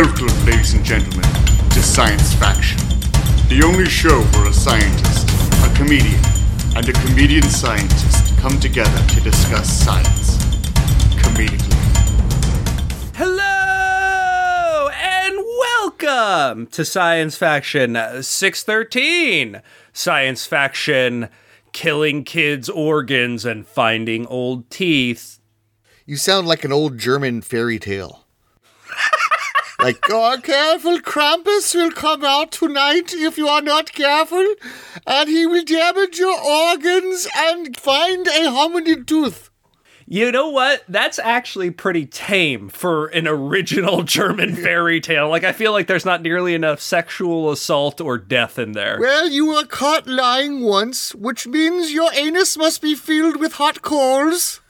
Welcome, ladies and gentlemen, to Science Faction, the only show where a scientist, a comedian, and a comedian scientist come together to discuss science comedically. Hello and welcome to Science Faction 613. Science Faction killing kids' organs and finding old teeth. You sound like an old German fairy tale. Like, oh, careful, Krampus will come out tonight if you are not careful, and he will damage your organs and find a hominid tooth. You know what? That's actually pretty tame for an original German fairy tale. Like, I feel like there's not nearly enough sexual assault or death in there. Well, you were caught lying once, which means your anus must be filled with hot coals.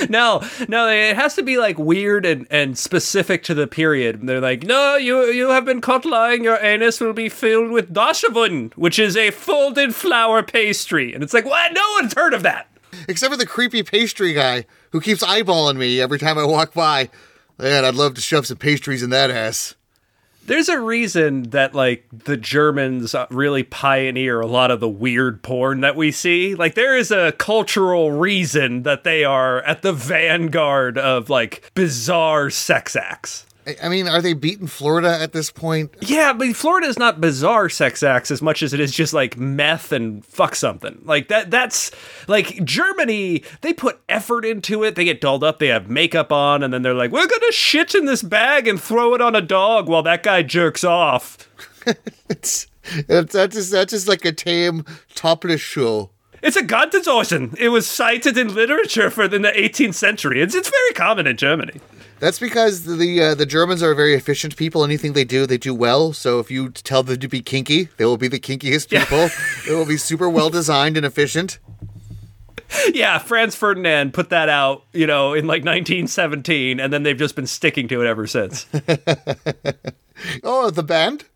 no, no, it has to be like weird and, and specific to the period. They're like, no, you you have been caught lying. Your anus will be filled with dashavun, which is a folded flour pastry. And it's like, what? No one's heard of that. Except for the creepy pastry guy who keeps eyeballing me every time I walk by. Man, I'd love to shove some pastries in that ass. There's a reason that like the Germans really pioneer a lot of the weird porn that we see. Like there is a cultural reason that they are at the vanguard of like bizarre sex acts. I mean, are they beating Florida at this point? Yeah, but Florida is not bizarre sex acts as much as it is just like meth and fuck something. Like that that's like Germany, they put effort into it. They get dolled up, they have makeup on, and then they're like, We're gonna shit in this bag and throw it on a dog while that guy jerks off. it's, it's that's just that's just like a tame topless show. It's a Gottesausen. It was cited in literature for in the 18th century. It's it's very common in Germany. That's because the uh, the Germans are very efficient people. Anything they do, they do well. So if you tell them to be kinky, they will be the kinkiest people. Yeah. it will be super well designed and efficient. Yeah, Franz Ferdinand put that out, you know, in like 1917, and then they've just been sticking to it ever since. oh, the band.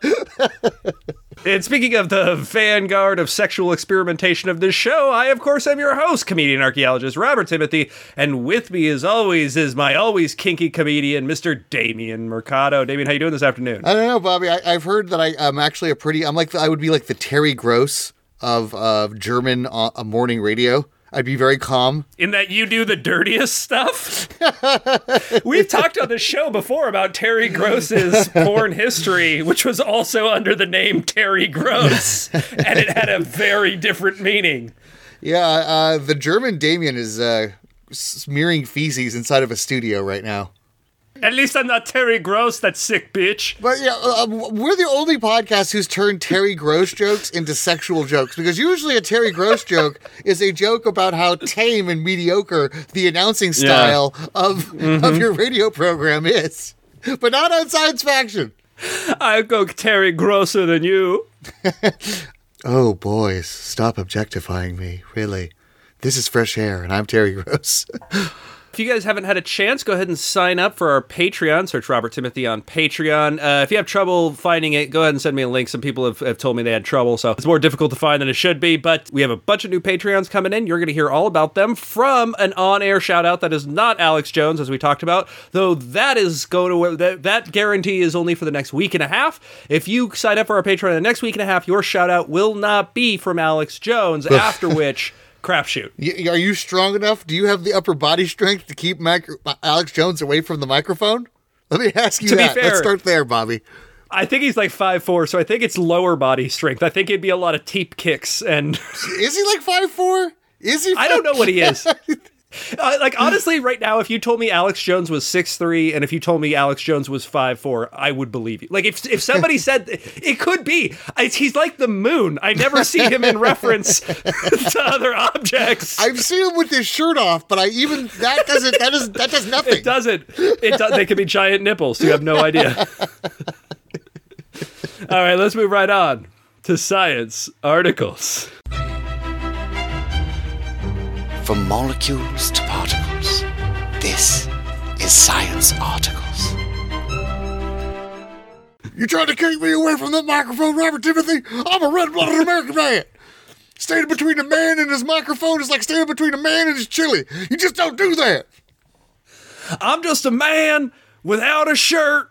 And speaking of the vanguard of sexual experimentation of this show, I, of course, am your host, comedian archaeologist Robert Timothy. And with me, as always, is my always kinky comedian, Mr. Damien Mercado. Damien, how you doing this afternoon? I don't know, Bobby. I, have heard that I, am actually a pretty, I'm like, I would be like the Terry Gross of, of German uh, morning radio. I'd be very calm. In that you do the dirtiest stuff? We've talked on the show before about Terry Gross's porn history, which was also under the name Terry Gross, and it had a very different meaning. Yeah, uh, the German Damien is uh, smearing feces inside of a studio right now. At least I'm not Terry Gross, that sick bitch. But yeah, uh, we're the only podcast who's turned Terry Gross jokes into sexual jokes because usually a Terry Gross joke is a joke about how tame and mediocre the announcing style yeah. of mm-hmm. of your radio program is, but not on Science Faction. I go Terry Grosser than you. oh, boys, stop objectifying me. Really, this is fresh air, and I'm Terry Gross. If you guys haven't had a chance, go ahead and sign up for our Patreon. Search Robert Timothy on Patreon. Uh, if you have trouble finding it, go ahead and send me a link. Some people have, have told me they had trouble, so it's more difficult to find than it should be. But we have a bunch of new Patreons coming in. You're going to hear all about them from an on-air shout out that is not Alex Jones, as we talked about. Though that is going to that, that guarantee is only for the next week and a half. If you sign up for our Patreon the next week and a half, your shout out will not be from Alex Jones. after which crapshoot. are you strong enough? Do you have the upper body strength to keep Mac- Alex Jones away from the microphone? Let me ask you to that. Fair, Let's start there, Bobby. I think he's like five four, so I think it's lower body strength. I think it'd be a lot of teep kicks and. Is he like five four? Is he? I don't know what he is. Uh, like honestly, right now, if you told me Alex Jones was six three, and if you told me Alex Jones was five four, I would believe you. Like if if somebody said it could be, he's like the moon. I never see him in reference to other objects. I've seen him with his shirt off, but I even that doesn't that does that does nothing. It doesn't. It does. They could be giant nipples. You have no idea. All right, let's move right on to science articles. From molecules to particles, this is Science Articles. You trying to keep me away from that microphone, Robert Timothy? I'm a red-blooded American man. Standing between a man and his microphone is like standing between a man and his chili. You just don't do that. I'm just a man without a shirt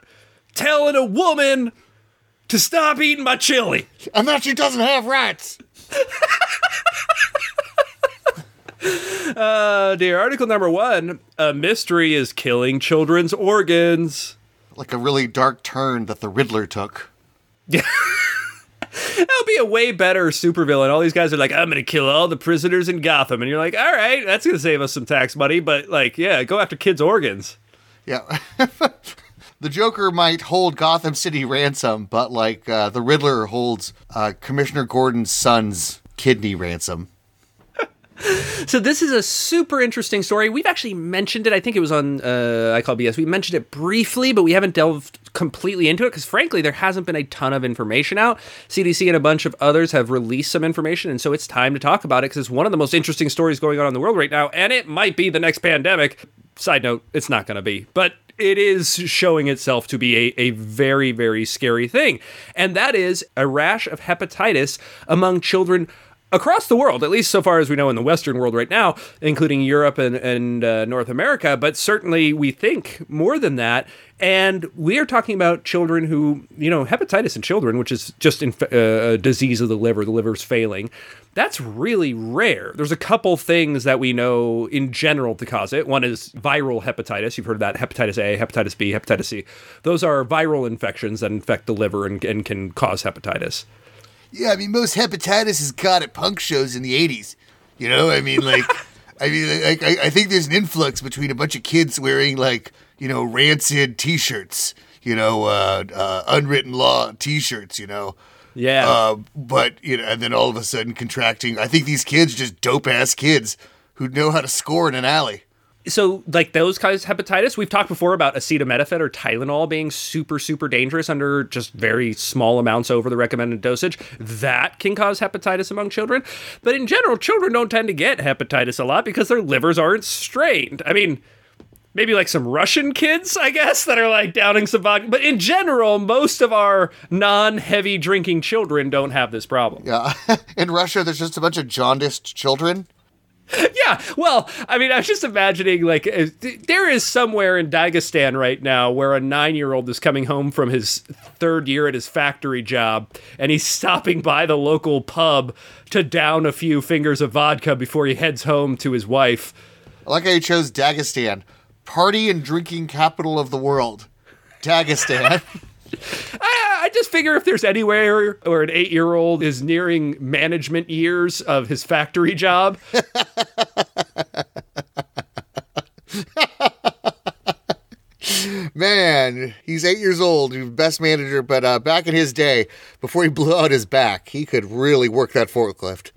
telling a woman to stop eating my chili. And that she doesn't have rights. Uh, dear. Article number one A mystery is killing children's organs. Like a really dark turn that the Riddler took. Yeah. That would be a way better supervillain. All these guys are like, I'm going to kill all the prisoners in Gotham. And you're like, all right, that's going to save us some tax money. But, like, yeah, go after kids' organs. Yeah. the Joker might hold Gotham City ransom, but like uh, the Riddler holds uh, Commissioner Gordon's son's kidney ransom. So this is a super interesting story. We've actually mentioned it. I think it was on uh, I call BS. We mentioned it briefly, but we haven't delved completely into it because, frankly, there hasn't been a ton of information out. CDC and a bunch of others have released some information, and so it's time to talk about it because it's one of the most interesting stories going on in the world right now, and it might be the next pandemic. Side note: It's not going to be, but it is showing itself to be a, a very, very scary thing. And that is a rash of hepatitis among children across the world, at least so far as we know in the Western world right now, including Europe and, and uh, North America, but certainly we think more than that. And we are talking about children who, you know, hepatitis in children, which is just inf- uh, a disease of the liver, the liver's failing. That's really rare. There's a couple things that we know in general to cause it. One is viral hepatitis. You've heard of that hepatitis A, hepatitis B, hepatitis C. Those are viral infections that infect the liver and, and can cause hepatitis. Yeah, I mean, most hepatitis is caught at punk shows in the 80s. You know, I mean, like, I mean, like, I, I think there's an influx between a bunch of kids wearing, like, you know, rancid t shirts, you know, uh, uh, unwritten law t shirts, you know. Yeah. Uh, but, you know, and then all of a sudden contracting. I think these kids, just dope ass kids who know how to score in an alley. So like those kinds of hepatitis we've talked before about acetaminophen or tylenol being super super dangerous under just very small amounts over the recommended dosage. That can cause hepatitis among children. But in general children don't tend to get hepatitis a lot because their livers aren't strained. I mean maybe like some russian kids i guess that are like downing some vodka. But in general most of our non-heavy drinking children don't have this problem. Yeah. in Russia, there's just a bunch of jaundiced children. Yeah, well, I mean, I was just imagining like uh, th- there is somewhere in Dagestan right now where a nine-year-old is coming home from his third year at his factory job, and he's stopping by the local pub to down a few fingers of vodka before he heads home to his wife. I like how you chose Dagestan, party and drinking capital of the world. Dagestan. I, I just figure if there's anywhere where an eight-year-old is nearing management years of his factory job, Man, he's eight years old, he's best manager, but uh, back in his day, before he blew out his back, he could really work that forklift.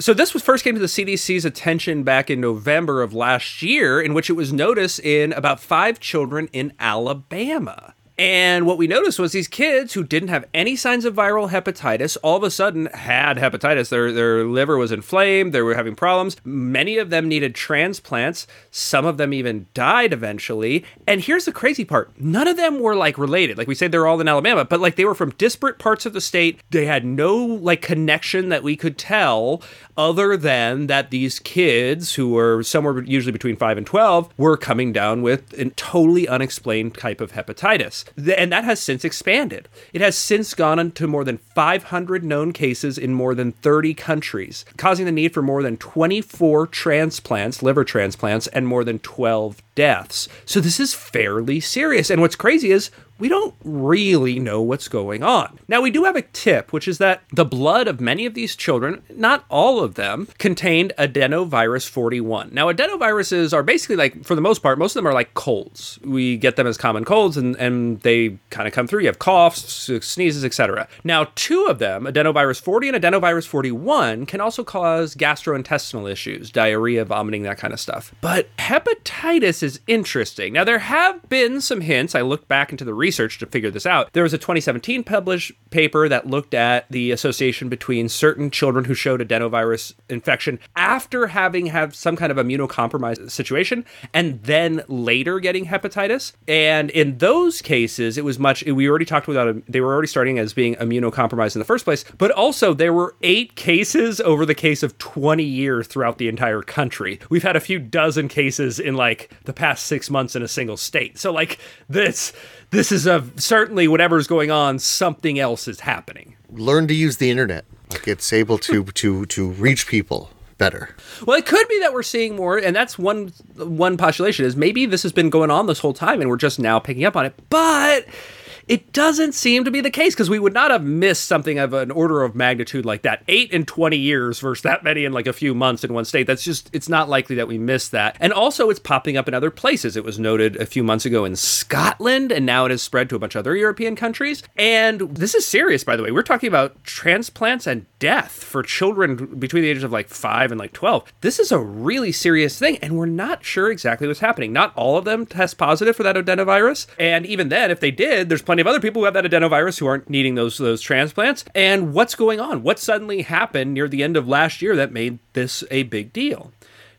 So this was first came to the CDC's attention back in November of last year, in which it was noticed in about five children in Alabama. And what we noticed was these kids who didn't have any signs of viral hepatitis all of a sudden had hepatitis. Their their liver was inflamed, they were having problems. Many of them needed transplants. Some of them even died eventually. And here's the crazy part. None of them were like related. Like we said they're all in Alabama, but like they were from disparate parts of the state. They had no like connection that we could tell other than that these kids who were somewhere usually between 5 and 12 were coming down with a totally unexplained type of hepatitis. And that has since expanded. It has since gone on to more than 500 known cases in more than 30 countries, causing the need for more than 24 transplants, liver transplants, and more than 12 deaths. So this is fairly serious. And what's crazy is we don't really know what's going on. Now, we do have a tip, which is that the blood of many of these children, not all of them, contained adenovirus 41. Now, adenoviruses are basically like, for the most part, most of them are like colds. We get them as common colds and, and they kind of come through. You have coughs, sneezes, etc. Now, two of them, adenovirus 40 and adenovirus 41, can also cause gastrointestinal issues, diarrhea, vomiting, that kind of stuff. But hepatitis is interesting. Now, there have been some hints. I looked back into the research to figure this out. There was a 2017 published paper that looked at the association between certain children who showed adenovirus infection after having had some kind of immunocompromised situation and then later getting hepatitis. And in those cases, it was much, we already talked about, they were already starting as being immunocompromised in the first place, but also there were eight cases over the case of 20 years throughout the entire country. We've had a few dozen cases in like the past six months in a single state. So, like, this. This is a certainly whatever's going on, something else is happening. Learn to use the internet. Like it's able to to to reach people better. Well, it could be that we're seeing more, and that's one one postulation is maybe this has been going on this whole time, and we're just now picking up on it. But it doesn't seem to be the case because we would not have missed something of an order of magnitude like that. Eight in 20 years versus that many in like a few months in one state. That's just, it's not likely that we missed that. And also, it's popping up in other places. It was noted a few months ago in Scotland, and now it has spread to a bunch of other European countries. And this is serious, by the way. We're talking about transplants and death for children between the ages of like five and like 12. This is a really serious thing, and we're not sure exactly what's happening. Not all of them test positive for that adenovirus. And even then, if they did, there's plenty of other people who have that adenovirus who aren't needing those those transplants. And what's going on? What suddenly happened near the end of last year that made this a big deal?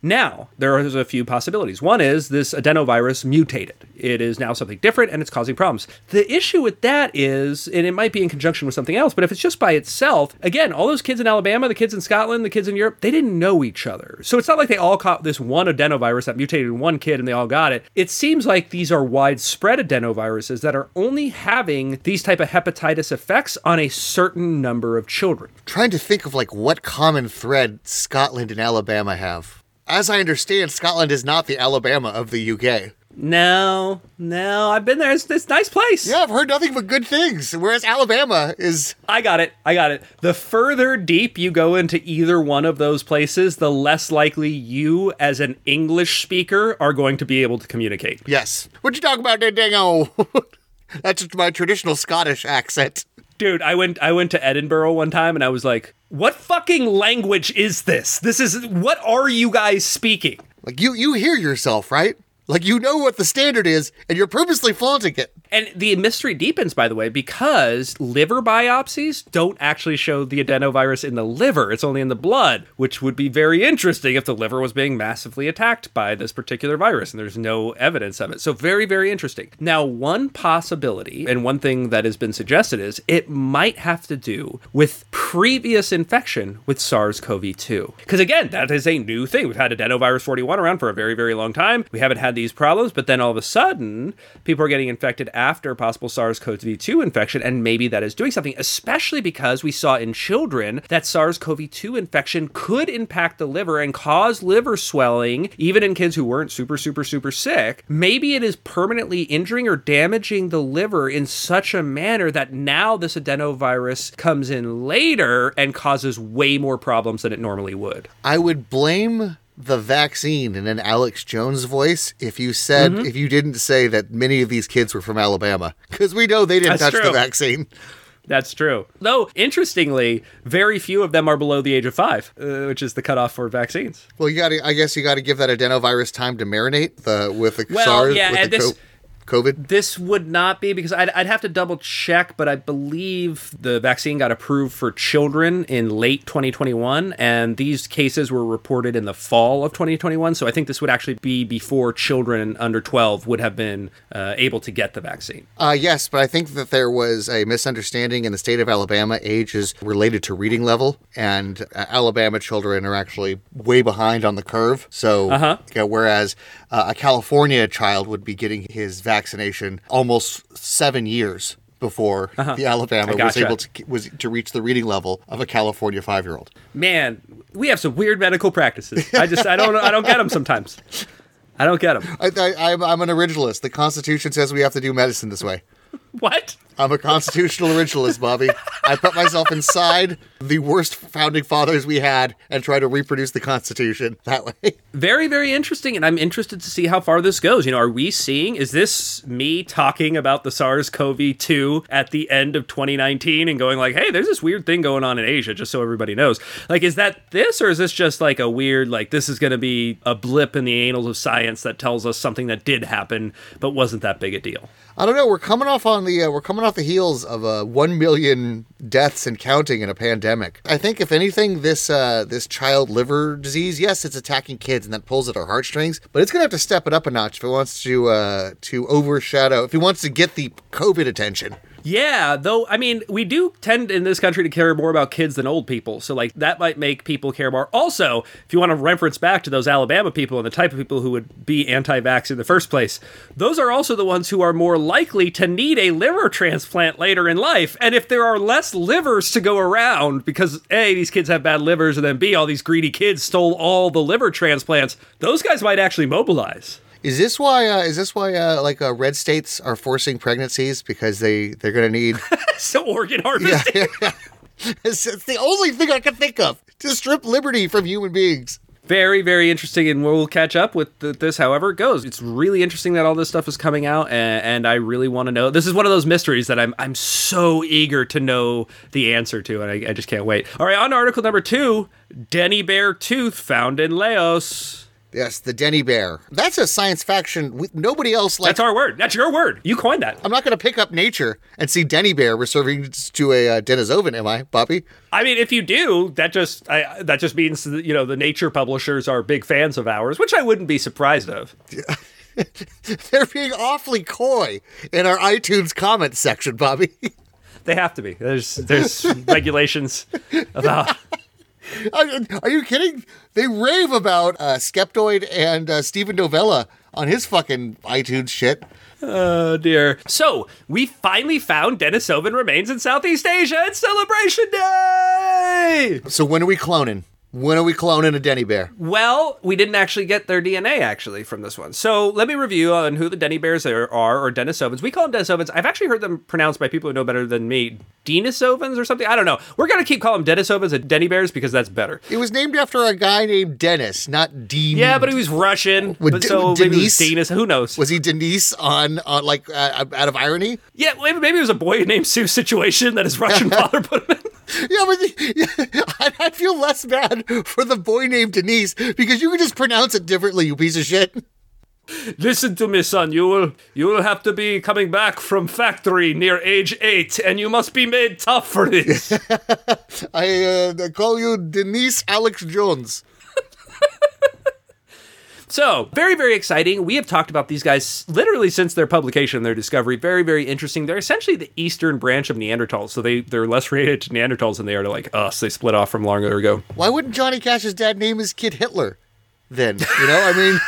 Now, there are a few possibilities. One is this adenovirus mutated. It is now something different and it's causing problems. The issue with that is, and it might be in conjunction with something else, but if it's just by itself, again, all those kids in Alabama, the kids in Scotland, the kids in Europe, they didn't know each other. So it's not like they all caught this one adenovirus that mutated in one kid and they all got it. It seems like these are widespread adenoviruses that are only having these type of hepatitis effects on a certain number of children. trying to think of like what common thread Scotland and Alabama have. As I understand, Scotland is not the Alabama of the UK. No, no, I've been there. It's this nice place. Yeah, I've heard nothing but good things. Whereas Alabama is I got it. I got it. The further deep you go into either one of those places, the less likely you, as an English speaker, are going to be able to communicate. yes. What you talking about there, Dingo? That's just my traditional Scottish accent. Dude, I went I went to Edinburgh one time and I was like, "What fucking language is this? This is what are you guys speaking?" Like you, you hear yourself, right? Like you know what the standard is, and you're purposely flaunting it. And the mystery deepens, by the way, because liver biopsies don't actually show the adenovirus in the liver. It's only in the blood, which would be very interesting if the liver was being massively attacked by this particular virus and there's no evidence of it. So, very, very interesting. Now, one possibility, and one thing that has been suggested is it might have to do with previous infection with SARS CoV 2. Because, again, that is a new thing. We've had adenovirus 41 around for a very, very long time. We haven't had these problems, but then all of a sudden, people are getting infected after possible SARS CoV 2 infection, and maybe that is doing something, especially because we saw in children that SARS CoV 2 infection could impact the liver and cause liver swelling, even in kids who weren't super, super, super sick. Maybe it is permanently injuring or damaging the liver in such a manner that now this adenovirus comes in later and causes way more problems than it normally would. I would blame the vaccine in an Alex Jones voice if you said Mm-hmm. if you didn't say that many of these kids were from Alabama because we know they didn't That's touch the vaccine. That's true. Though, interestingly, very few of them are below the age of five, uh, which is the cutoff for vaccines. Well, you got to. I guess you got to give that adenovirus time to marinate the with the Well, SARS yeah, with the this- co- COVID. This would not be because I'd, I'd have to double check, but I believe the vaccine got approved for children in late 2021, and these cases were reported in the fall of 2021. So I think this would actually be before children under 12 would have been uh, able to get the vaccine. Uh, yes, but I think that there was a misunderstanding in the state of Alabama. Age is related to reading level, and uh, Alabama children are actually way behind on the curve. So, Uh-huh. whereas uh, a California child would be getting his vaccination almost seven years before the Alabama was Uh-huh. able to was to reach the reading level of a California five year old. Man, we have some weird medical practices. I just I don't I don't get them sometimes. I don't get them. I, I, I'm, I'm an originalist. The Constitution says we have to do medicine this way. What? I'm a constitutional originalist, Bobby. I put myself inside the worst founding fathers we had and try to reproduce the Constitution that way. very very interesting and i'm interested to see how far this goes you know are we seeing is this me talking about the sars-cov-2 at the end of 2019 and going like hey there's this weird thing going on in asia just so everybody knows like is that this or is this just like a weird like this is going to be a blip in the annals of science that tells us something that did happen but wasn't that big a deal I don't know. We're coming off on the uh, we're coming off the heels of uh, one million deaths and counting in a pandemic. I think if anything, this uh, this child liver disease, yes, it's attacking kids and that pulls at our heartstrings, but it's gonna have to step it up a notch if it wants to uh, to overshadow if it wants to get the COVID attention. Yeah, though, I mean, we do tend in this country to care more about kids than old people. So, like, that might make people care more. Also, if you want to reference back to those Alabama people and the type of people who would be anti vax in the first place, those are also the ones who are more likely to need a liver transplant later in life. And if there are less livers to go around because A, these kids have bad livers, and then B, all these greedy kids stole all the liver transplants, those guys might actually mobilize. Is this why? Uh, is this why? Uh, like uh, red states are forcing pregnancies because they they're gonna need. so, organ harvesting. yeah, it's, it's the only thing I can think of to strip liberty from human beings. Very, very interesting, and we'll catch up with th- this however it goes. It's really interesting that all this stuff is coming out, and, and I really want to know. This is one of those mysteries that I'm I'm so eager to know the answer to, and I, I just can't wait. All right, on to article number two: Denny Bear tooth found in Laos. Yes, the Denny Bear. That's a science faction. We, nobody else like. That's our word. That's your word. You coined that. I'm not going to pick up nature and see Denny Bear reserving to a uh, Denisovan, am I, Bobby? I mean, if you do, that just I, that just means that, you know the nature publishers are big fans of ours, which I wouldn't be surprised of. They're being awfully coy in our iTunes comment section, Bobby. they have to be. There's there's regulations about are you kidding? They rave about uh, Skeptoid and uh, Steven Novella on his fucking iTunes shit. Oh dear. So we finally found Denisovan remains in Southeast Asia. It's Celebration Day. So when are we cloning? When are we cloning a Denny Bear? Well, we didn't actually get their DNA actually from this one. So let me review on who the Denny Bears are, are or Denisovans. We call them Denisovans. I've actually heard them pronounced by people who know better than me. Denisovans or something? I don't know. We're going to keep calling them Denisovans and Denny Bears because that's better. It was named after a guy named Dennis, not Dean. Yeah, but he was Russian. Would but so would maybe Denis. Who knows? Was he Denise on, on like, uh, out of irony? yeah, maybe, maybe it was a boy named Sue situation that his Russian father put him in. Yeah, but yeah, I, I feel less bad for the boy named Denise because you can just pronounce it differently, you piece of shit. Listen to me, son. You will you will have to be coming back from factory near age eight, and you must be made tough for this. I uh, call you Denise Alex Jones. So very very exciting. We have talked about these guys literally since their publication, their discovery. Very very interesting. They're essentially the eastern branch of Neanderthals, so they they're less related to Neanderthals than they are to like us. They split off from longer ago. Why wouldn't Johnny Cash's dad name his kid Hitler? Then you know, I mean,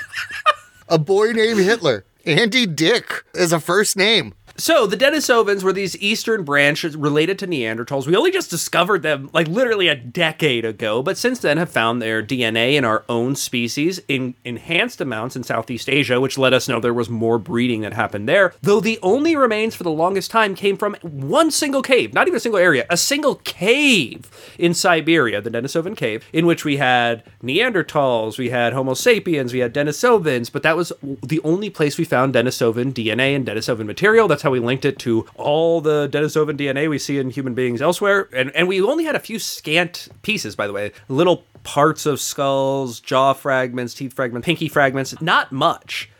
a boy named Hitler. Andy Dick is a first name. So the Denisovans were these eastern branches related to Neanderthals. We only just discovered them like literally a decade ago, but since then have found their DNA in our own species in enhanced amounts in Southeast Asia, which let us know there was more breeding that happened there. Though the only remains for the longest time came from one single cave, not even a single area, a single cave in Siberia, the Denisovan cave, in which we had Neanderthals, we had Homo sapiens, we had Denisovans, but that was the only place we found Denisovan DNA and Denisovan material. That's how we linked it to all the Denisovan DNA we see in human beings elsewhere. And, and we only had a few scant pieces, by the way, little parts of skulls, jaw fragments, teeth fragments, pinky fragments, not much.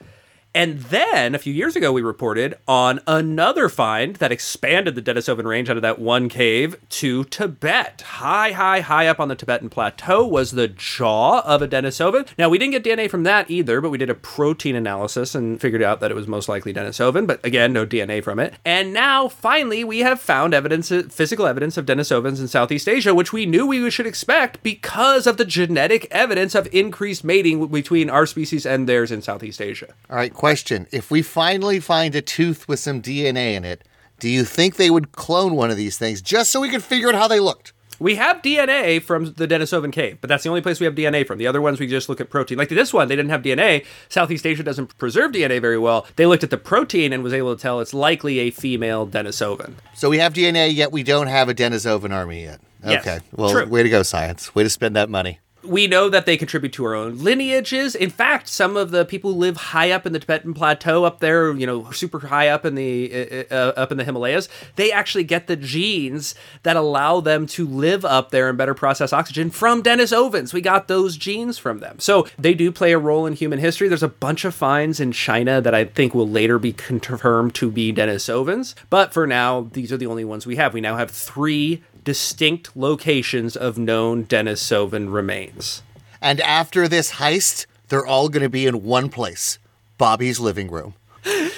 And then a few years ago, we reported on another find that expanded the Denisovan range out of that one cave to Tibet. High, high, high up on the Tibetan plateau was the jaw of a Denisovan. Now, we didn't get DNA from that either, but we did a protein analysis and figured out that it was most likely Denisovan, but again, no DNA from it. And now, finally, we have found evidence, physical evidence of Denisovans in Southeast Asia, which we knew we should expect because of the genetic evidence of increased mating between our species and theirs in Southeast Asia. All right, question. If we finally find a tooth with some DNA in it, do you think they would clone one of these things just so we could figure out how they looked? We have DNA from the Denisovan cave, but that's the only place we have DNA from. The other ones we just look at protein. Like this one, they didn't have DNA. Southeast Asia doesn't preserve DNA very well. They looked at the protein and was able to tell it's likely a female Denisovan. So we have DNA, yet we don't have a Denisovan army yet. Yes, Okay. Well, true. way to go, science. Way to spend that money. We know that they contribute to our own lineages. In fact, some of the people who live high up in the Tibetan plateau, up there, you know, super high up in the uh, uh, up in the Himalayas, they actually get the genes that allow them to live up there and better process oxygen from Denisovans. We got those genes from them, so they do play a role in human history. There's a bunch of finds in China that I think will later be confirmed to be Denisovans, but for now, these are the only ones we have. We now have three distinct locations of known Denisovan remains. And after this heist, they're all going to be in one place Bobby's living room.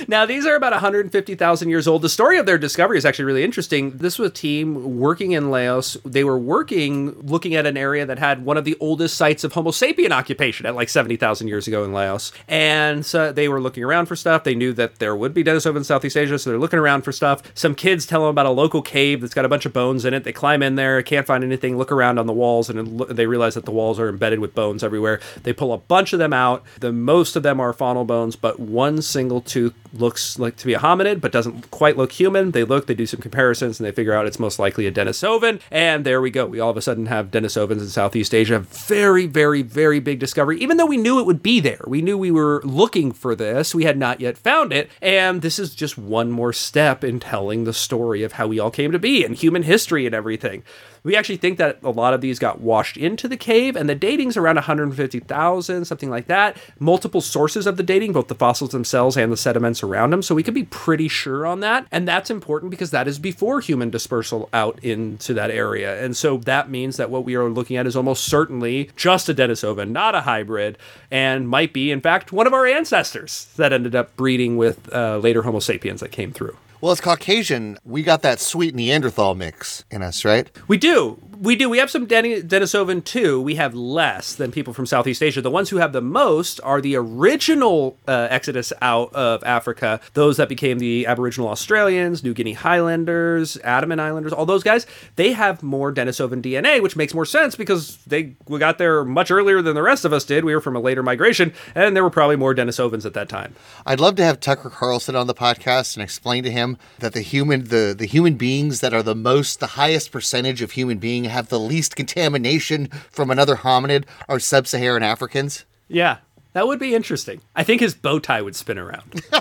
Now, these are about 150,000 years old. The story of their discovery is actually really interesting. This was a team working in Laos. They were working looking at an area that had one of the oldest sites of Homo sapien occupation at like 70,000 years ago in Laos. And so they were looking around for stuff. They knew that there would be Denisova in Southeast Asia, so they're looking around for stuff. Some kids tell them about a local cave that's got a bunch of bones in it. They climb in there, can't find anything, look around on the walls, and they realize that the walls are embedded with bones everywhere. They pull a bunch of them out. The most of them are faunal bones, but one single tooth looks like to be a hominid, but doesn't quite look human. They look, they do some comparisons, and they figure out it's most likely a Denisovan. And there we go. We all of a sudden have Denisovans in Southeast Asia. Very, very, very big discovery. Even though we knew it would be there, we knew we were looking for this. We had not yet found it. And this is just one more step in telling the story of how we all came to be and human history and everything. We actually think that a lot of these got washed into the cave, and the dating's around 150,000, something like that. Multiple sources of the dating, both the fossils themselves and the sediments around them, so we could be pretty sure on that. And that's important because that is before human dispersal out into that area. And so that means that what we are looking at is almost certainly just a Denisovan, not a hybrid, and might be, in fact, one of our ancestors that ended up breeding with uh, later Homo sapiens that came through. Well, as Caucasian, we got that sweet Neanderthal mix in us, right? We do. We do. We have some Den- Denisovan too. We have less than people from Southeast Asia. The ones who have the most are the original uh, exodus out of Africa, those that became the Aboriginal Australians, New Guinea Highlanders, Andaman Islanders, all those guys. They have more Denisovan DNA, which makes more sense because they we got there much earlier than the rest of us did. We were from a later migration, and there were probably more Denisovans at that time. I'd love to have Tucker Carlson on the podcast and explain to him that the human the, the human beings that are the most the highest percentage of human being have the least contamination from another hominid are sub-Saharan Africans. Yeah, that would be interesting. I think his bow tie would spin around.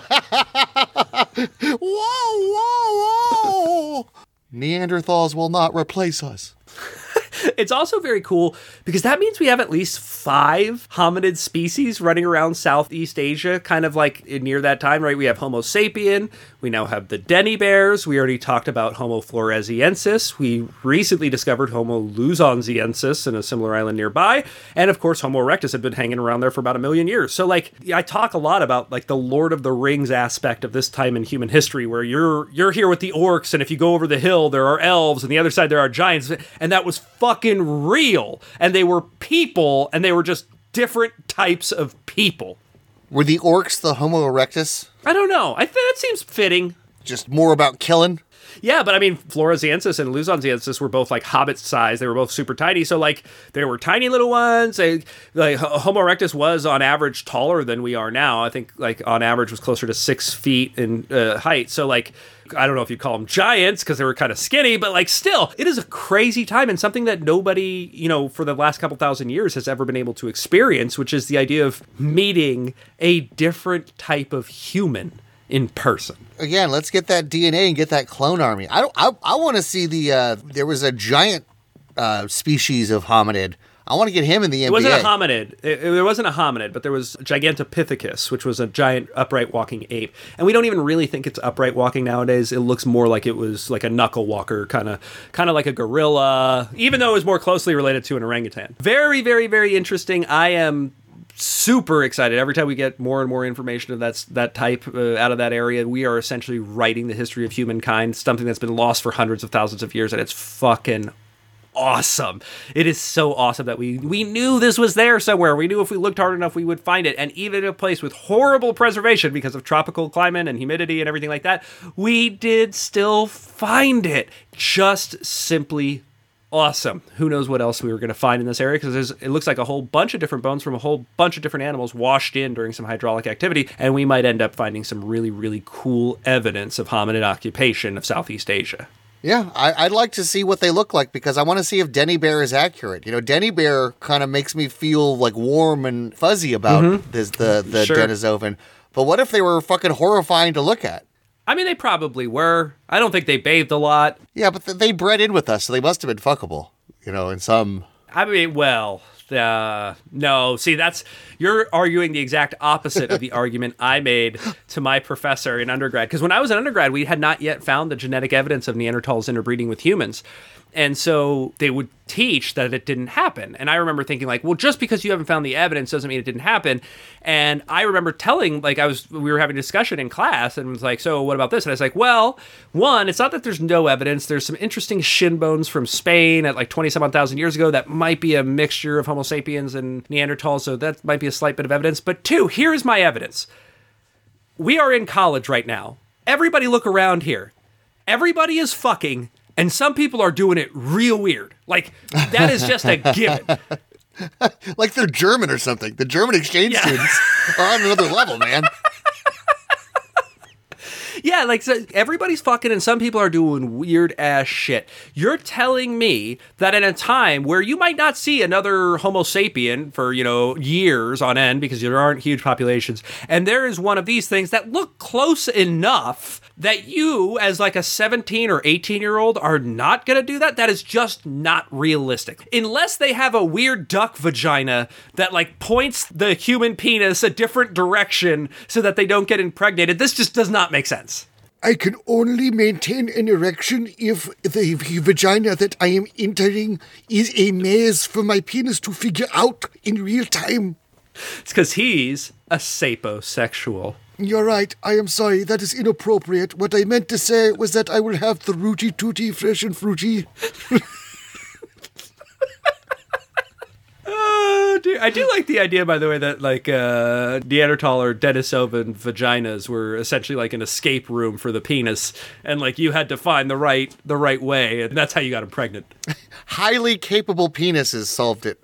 Whoa, whoa, whoa! Neanderthals will not replace us. it's also very cool because that means we have at least five hominid species running around Southeast Asia, kind of like near that time, right? We have Homo sapien, we now have the Denny bears, we already talked about Homo floresiensis, we recently discovered Homo luzonziensis in a similar island nearby, and of course, Homo erectus had been hanging around there for about a million years. So, like, I talk a lot about like the Lord of the Rings aspect of this time in human history, where you're you're here with the orcs, and if you go over the hill, there are elves, and the other side there are giants, and that was fucking real. And they were people, and they were just different types of people. Were the orcs the Homo erectus? I don't know. I think that seems fitting. Just more about killing? Yeah, but I mean, Floresiensis and Luzonziensis were both like hobbit size. They were both super tiny. So like, they were tiny little ones. They, like Homo erectus was on average taller than we are now. I think like on average was closer to six feet in uh, height. So like, I don't know if you call them giants because they were kind of skinny, but like still, it is a crazy time and something that nobody, you know, for the last couple thousand years has ever been able to experience, which is the idea of meeting a different type of human in person. Again, let's get that DNA and get that clone army. I don't. I, I want to see the. Uh, there was a giant uh, species of hominid. I want to get him in the NBA. It wasn't a hominid. It, it, there wasn't a hominid, but there was Gigantopithecus, which was a giant upright walking ape. And we don't even really think it's upright walking nowadays. It looks more like it was like a knuckle walker, kind of, kind of like a gorilla, even though it was more closely related to an orangutan. Very, very, very interesting. I am super excited every time we get more and more information of that that type uh, out of that area. We are essentially writing the history of humankind, something that's been lost for hundreds of thousands of years, and it's fucking awesome. It is so awesome that we we knew this was there somewhere. We knew if we looked hard enough we would find it. And even in a place with horrible preservation because of tropical climate and humidity and everything like that, we did still find it. Just simply awesome. Who knows what else we were going to find in this area because it looks like a whole bunch of different bones from a whole bunch of different animals washed in during some hydraulic activity, and we might end up finding some really, really cool evidence of hominid occupation of Southeast Asia. Yeah, I, would like to see what they look like because I want to see if Denny Bear is accurate. You know, Denny Bear kind of makes me feel like warm and fuzzy about mm-hmm. this the the sure. Denisovan. But what if they were fucking horrifying to look at? I mean, they probably were. I don't think they bathed a lot. Yeah, but they bred in with us, so they must have been fuckable. You know, in some. I mean, well, uh, no, see, that's you're arguing the exact opposite of the argument I made to my professor in undergrad. Because when I was an undergrad, we had not yet found the genetic evidence of Neanderthals interbreeding with humans. And so they would teach that it didn't happen. And I remember thinking like, well, just because you haven't found the evidence doesn't mean it didn't happen. And I remember telling like I was we were having a discussion in class and was like, so what about this? And I was like, well, one, it's not that there's no evidence. There's some interesting shin bones from Spain at like 20 some thousand years ago that might be a mixture of Homo sapiens and Neanderthals, so that might be a slight bit of evidence. But two, here is my evidence. We are in college right now. Everybody look around here. Everybody is fucking and some people are doing it real weird. Like that is just a given. like they're German or something. The German exchange yeah. students are on another level, man. Yeah, like so everybody's fucking and some people are doing weird ass shit. You're telling me that in a time where you might not see another Homo sapien for, you know, years on end because there aren't huge populations, and there is one of these things that look close enough that you as like a 17 or 18 year old are not going to do that, that is just not realistic. Unless they have a weird duck vagina that like points the human penis a different direction so that they don't get impregnated. This just does not make sense. I can only maintain an erection if the vagina that I am entering is a maze for my penis to figure out in real time. It's because he's a sapiosexual. You're right. I am sorry. That is inappropriate. What I meant to say was that I will have the rooty tooty fresh and fruity. dude, I do like the idea, by the way, that like uh, Neanderthal or Denisovan vaginas were essentially like an escape room for the penis, and like you had to find the right the right way, and that's how you got him pregnant. Highly capable penises solved it.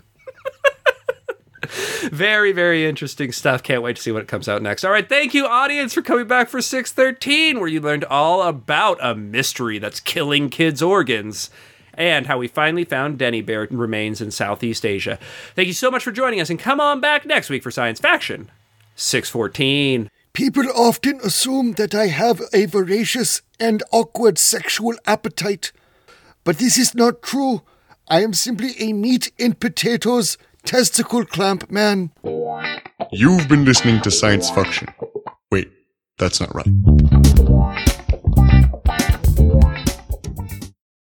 very, very interesting stuff. Can't wait to see what comes out next. All right, thank you, audience, for coming back for 613, where you learned all about a mystery that's killing kids' organs and how we finally found Denny Bear remains in Southeast Asia. Thank you so much for joining us, and come on back next week for Science Faction 614. People often assume that I have a voracious and awkward sexual appetite, but this is not true. I am simply a meat and potatoes testicle clamp man. You've been listening to Science Faction. Wait, that's not right.